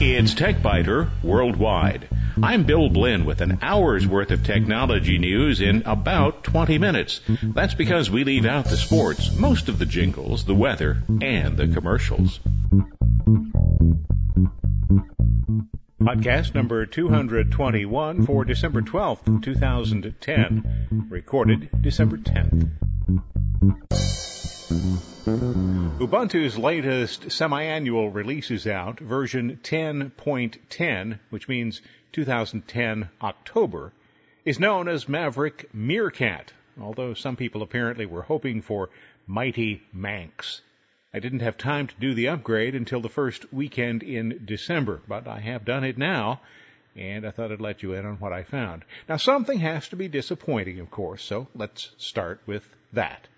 It's TechBiter Worldwide. I'm Bill Blinn with an hour's worth of technology news in about 20 minutes. That's because we leave out the sports, most of the jingles, the weather, and the commercials. Podcast number 221 for December 12th, 2010. Recorded December 10th. Ubuntu's latest semi-annual release is out, version 10.10, which means 2010 October, is known as Maverick Meerkat, although some people apparently were hoping for Mighty Manx. I didn't have time to do the upgrade until the first weekend in December, but I have done it now, and I thought I'd let you in on what I found. Now, something has to be disappointing, of course, so let's start with that.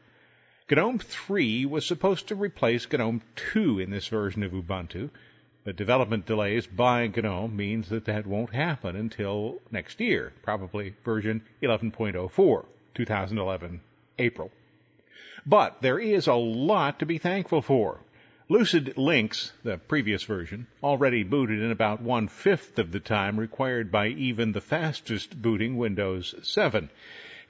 GNOME 3 was supposed to replace GNOME 2 in this version of Ubuntu, but development delays by GNOME means that that won't happen until next year, probably version 11.04, 2011, April. But there is a lot to be thankful for. Lucid Lynx, the previous version, already booted in about one fifth of the time required by even the fastest booting Windows 7.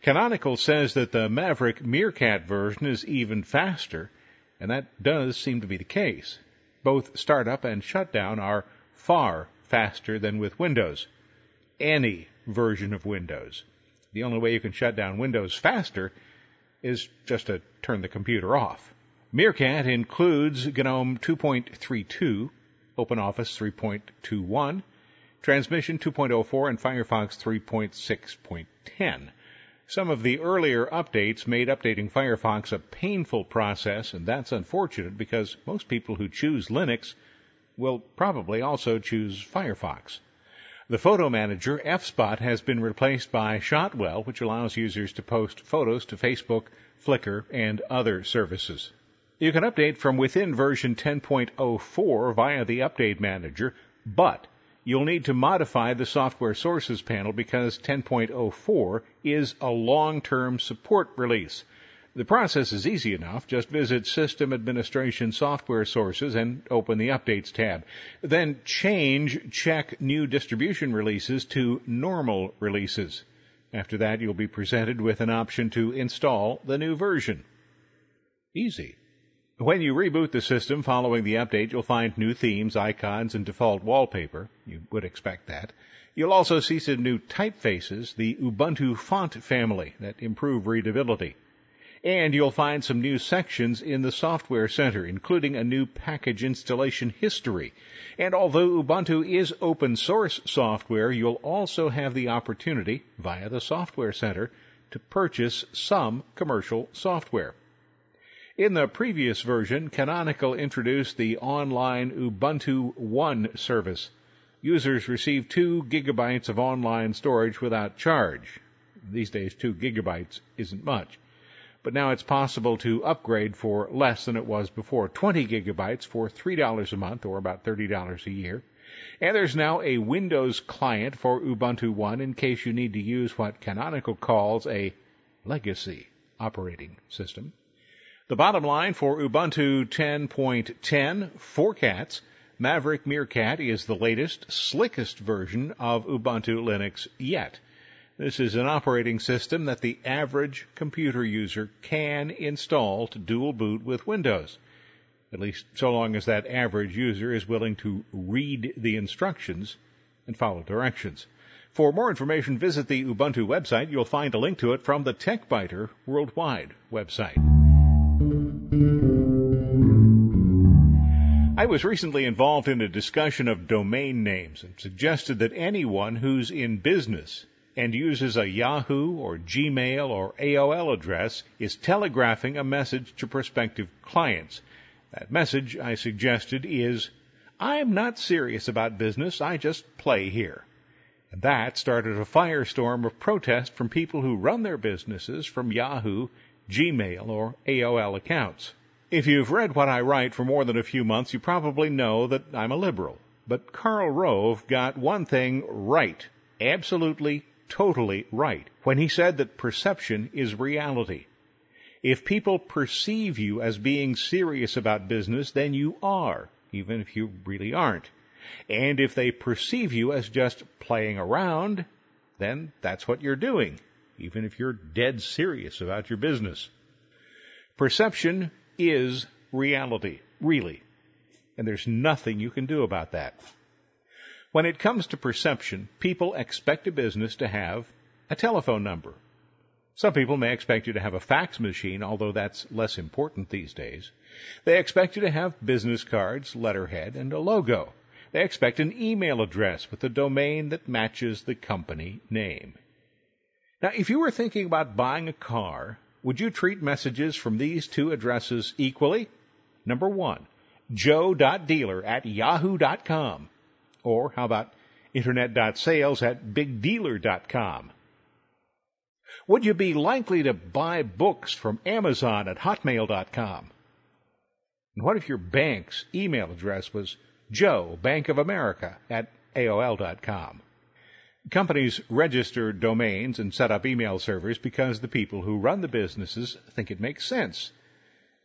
Canonical says that the Maverick Meerkat version is even faster, and that does seem to be the case. Both startup and shutdown are far faster than with Windows. Any version of Windows. The only way you can shut down Windows faster is just to turn the computer off. Meerkat includes GNOME 2.32, OpenOffice 3.21, Transmission 2.04, and Firefox 3.6.10. Some of the earlier updates made updating Firefox a painful process, and that's unfortunate because most people who choose Linux will probably also choose Firefox. The photo manager, FSpot, has been replaced by Shotwell, which allows users to post photos to Facebook, Flickr, and other services. You can update from within version 10.04 via the Update Manager, but you'll need to modify the software sources panel because 10.04 is a long-term support release. The process is easy enough. Just visit System Administration Software Sources and open the Updates tab. Then change Check New Distribution Releases to Normal Releases. After that, you'll be presented with an option to install the new version. Easy. When you reboot the system following the update, you'll find new themes, icons, and default wallpaper. You would expect that. You'll also see some new typefaces, the Ubuntu font family that improve readability. And you'll find some new sections in the Software Center, including a new package installation history. And although Ubuntu is open source software, you'll also have the opportunity, via the Software Center, to purchase some commercial software. In the previous version, Canonical introduced the online Ubuntu One service. Users receive 2 gigabytes of online storage without charge. These days, 2 gigabytes isn't much. But now it's possible to upgrade for less than it was before 20 gigabytes for $3 a month or about $30 a year. And there's now a Windows client for Ubuntu One in case you need to use what Canonical calls a legacy operating system. The bottom line for Ubuntu 10.10 for cats, Maverick Meerkat is the latest, slickest version of Ubuntu Linux yet. This is an operating system that the average computer user can install to dual boot with Windows. At least so long as that average user is willing to read the instructions and follow directions. For more information, visit the Ubuntu website. You'll find a link to it from the TechBiter Worldwide website. I was recently involved in a discussion of domain names and suggested that anyone who's in business and uses a Yahoo or Gmail or AOL address is telegraphing a message to prospective clients. That message, I suggested, is I'm not serious about business, I just play here. And that started a firestorm of protest from people who run their businesses from Yahoo Gmail, or AOL accounts. If you've read what I write for more than a few months, you probably know that I'm a liberal. But Karl Rove got one thing right. Absolutely, totally right. When he said that perception is reality. If people perceive you as being serious about business, then you are, even if you really aren't. And if they perceive you as just playing around, then that's what you're doing, even if you're dead serious about your business. Perception is reality, really. And there's nothing you can do about that. When it comes to perception, people expect a business to have a telephone number. Some people may expect you to have a fax machine, although that's less important these days. They expect you to have business cards, letterhead, and a logo. They expect an email address with a domain that matches the company name. Now, if you were thinking about buying a car, would you treat messages from these two addresses equally? Number one, joe.dealer at yahoo.com. Or how about internet.sales at bigdealer.com? Would you be likely to buy books from Amazon at hotmail.com? And what if your bank's email address was Joe, Bank of America at AOL.com? Companies register domains and set up email servers because the people who run the businesses think it makes sense.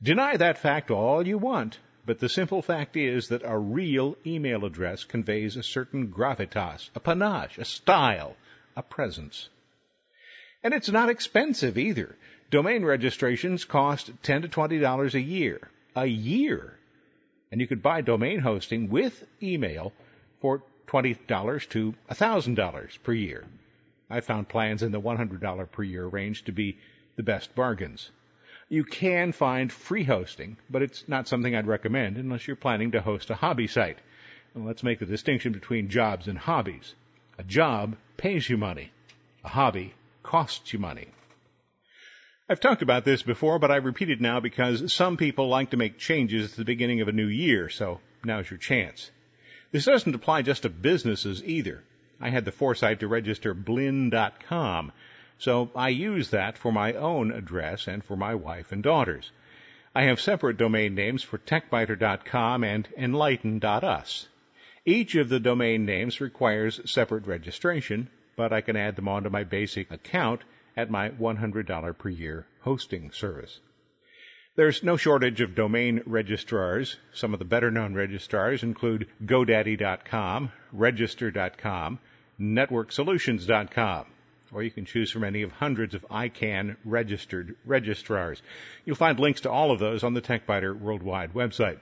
Deny that fact all you want, but the simple fact is that a real email address conveys a certain gravitas, a panache, a style, a presence. And it's not expensive either. Domain registrations cost 10 to $20 a year. A year! And you could buy domain hosting with email for $20 to $1,000 per year. I found plans in the $100 per year range to be the best bargains. You can find free hosting, but it's not something I'd recommend unless you're planning to host a hobby site. And let's make the distinction between jobs and hobbies. A job pays you money. A hobby costs you money. I've talked about this before, but I repeat it now because some people like to make changes at the beginning of a new year, so now's your chance. This doesn't apply just to businesses either. I had the foresight to register blinn.com so I use that for my own address and for my wife and daughters. I have separate domain names for techbiter.com and enlighten.us. Each of the domain names requires separate registration, but I can add them onto my basic account at my $100 per year hosting service. There's no shortage of domain registrars. Some of the better known registrars include GoDaddy.com, Register.com, NetworkSolutions.com or you can choose from any of hundreds of ICANN registered registrars. You'll find links to all of those on the TechBiter Worldwide website.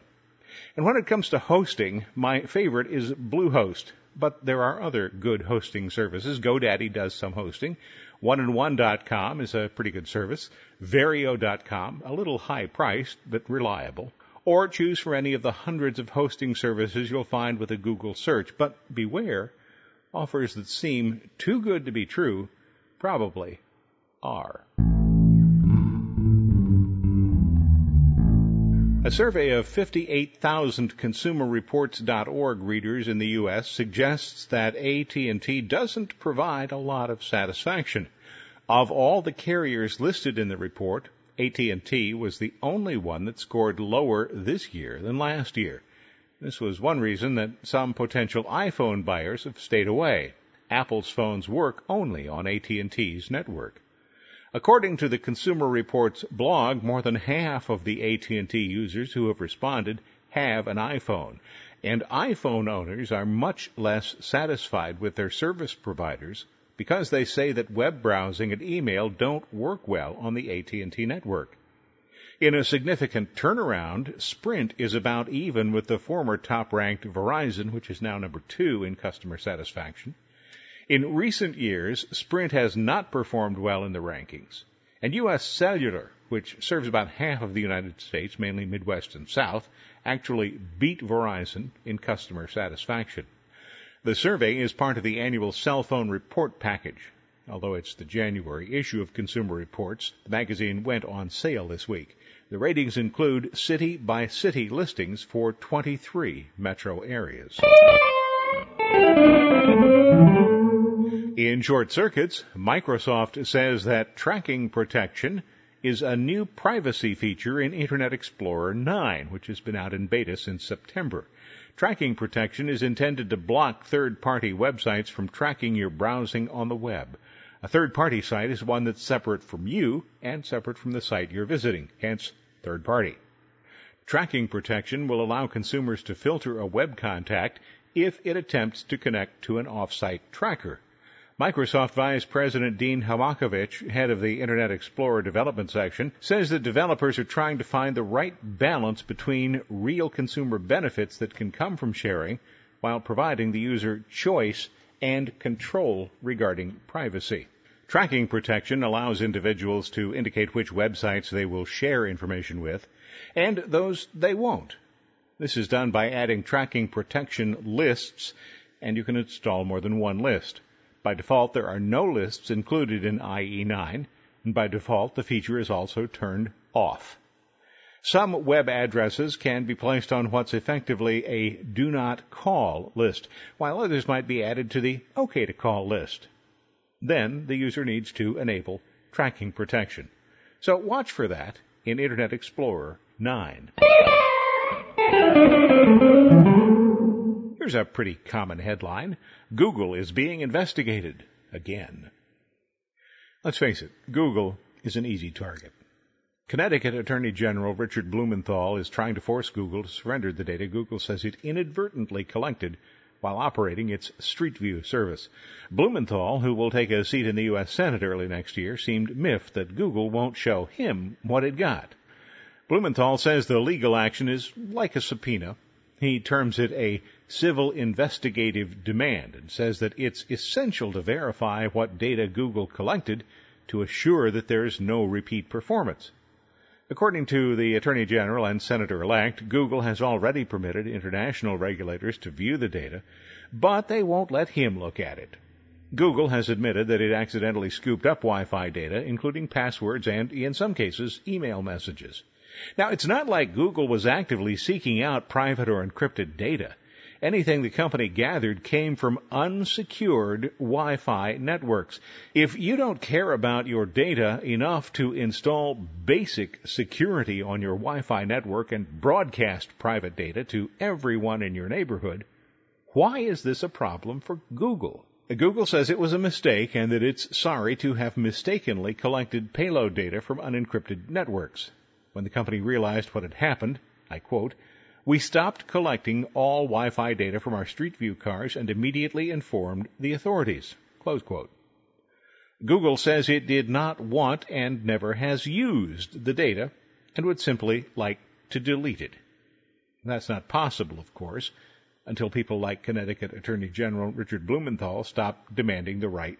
And when it comes to hosting, my favorite is Bluehost, but there are other good hosting services. GoDaddy does some hosting. One-and-one.com is a pretty good service. Verio.com, a little high priced, but reliable. Or choose from any of the hundreds of hosting services you'll find with a Google search. But beware, offers that seem too good to be true probably are. A survey of 58,000 consumerreports.org readers in the US suggests that AT&T doesn't provide a lot of satisfaction. Of all the carriers listed in the report, AT&T was the only one that scored lower this year than last year. This was one reason that some potential iPhone buyers have stayed away. Apple's phones work only on AT&T's network. According to the Consumer Reports blog, more than half of the AT&T users who have responded have an iPhone, and iPhone owners are much less satisfied with their service providers because they say that web browsing and email don't work well on the AT&T network. In a significant turnaround, Sprint is about even with the former top ranked Verizon, which is now number two in customer satisfaction. In recent years, Sprint has not performed well in the rankings. And U.S. Cellular, which serves about half of the United States, mainly Midwest and South, actually beat Verizon in customer satisfaction. The survey is part of the annual cell phone report package. Although it's the January issue of Consumer Reports, the magazine went on sale this week. The ratings include city by city listings for 23 metro areas. In short circuits, Microsoft says that tracking protection is a new privacy feature in Internet Explorer 9, which has been out in beta since September. Tracking protection is intended to block third party websites from tracking your browsing on the web. A third party site is one that's separate from you and separate from the site you're visiting, hence third party. Tracking protection will allow consumers to filter a web contact if it attempts to connect to an off-site tracker. Microsoft Vice President Dean Hachamovitch, head of the Internet Explorer development section, says that developers are trying to find the right balance between real consumer benefits that can come from sharing while providing the user choice and control regarding privacy. Tracking protection allows individuals to indicate which websites they will share information with and those they won't. This is done by adding tracking protection lists, and you can install more than one list. By default, there are no lists included in IE9, and by default, the feature is also turned off. Some web addresses can be placed on what's effectively a do not call list, while others might be added to the OK to call list. Then the user needs to enable tracking protection. So watch for that in Internet Explorer 9. Here's a pretty common headline Google is being investigated again. Let's face it, Google is an easy target. Connecticut Attorney General Richard Blumenthal is trying to force Google to surrender the data Google says it inadvertently collected while operating its Street View service. Blumenthal, who will take a seat in the U.S. Senate early next year, seemed miffed that Google won't show him what it got. Blumenthal says the legal action is like a subpoena he terms it a civil investigative demand and says that it's essential to verify what data Google collected to assure that there's no repeat performance. According to the Attorney General and Senator elect, Google has already permitted international regulators to view the data, but they won't let him look at it. Google has admitted that it accidentally scooped up Wi Fi data, including passwords and, in some cases, email messages. Now, it's not like Google was actively seeking out private or encrypted data. Anything the company gathered came from unsecured Wi-Fi networks. If you don't care about your data enough to install basic security on your Wi-Fi network and broadcast private data to everyone in your neighborhood, why is this a problem for Google? Google says it was a mistake and that it's sorry to have mistakenly collected payload data from unencrypted networks. When the company realized what had happened, I quote, we stopped collecting all Wi-Fi data from our Street View cars and immediately informed the authorities. Google says it did not want and never has used the data and would simply like to delete it. That's not possible, of course, until people like Connecticut Attorney General Richard Blumenthal stop demanding the right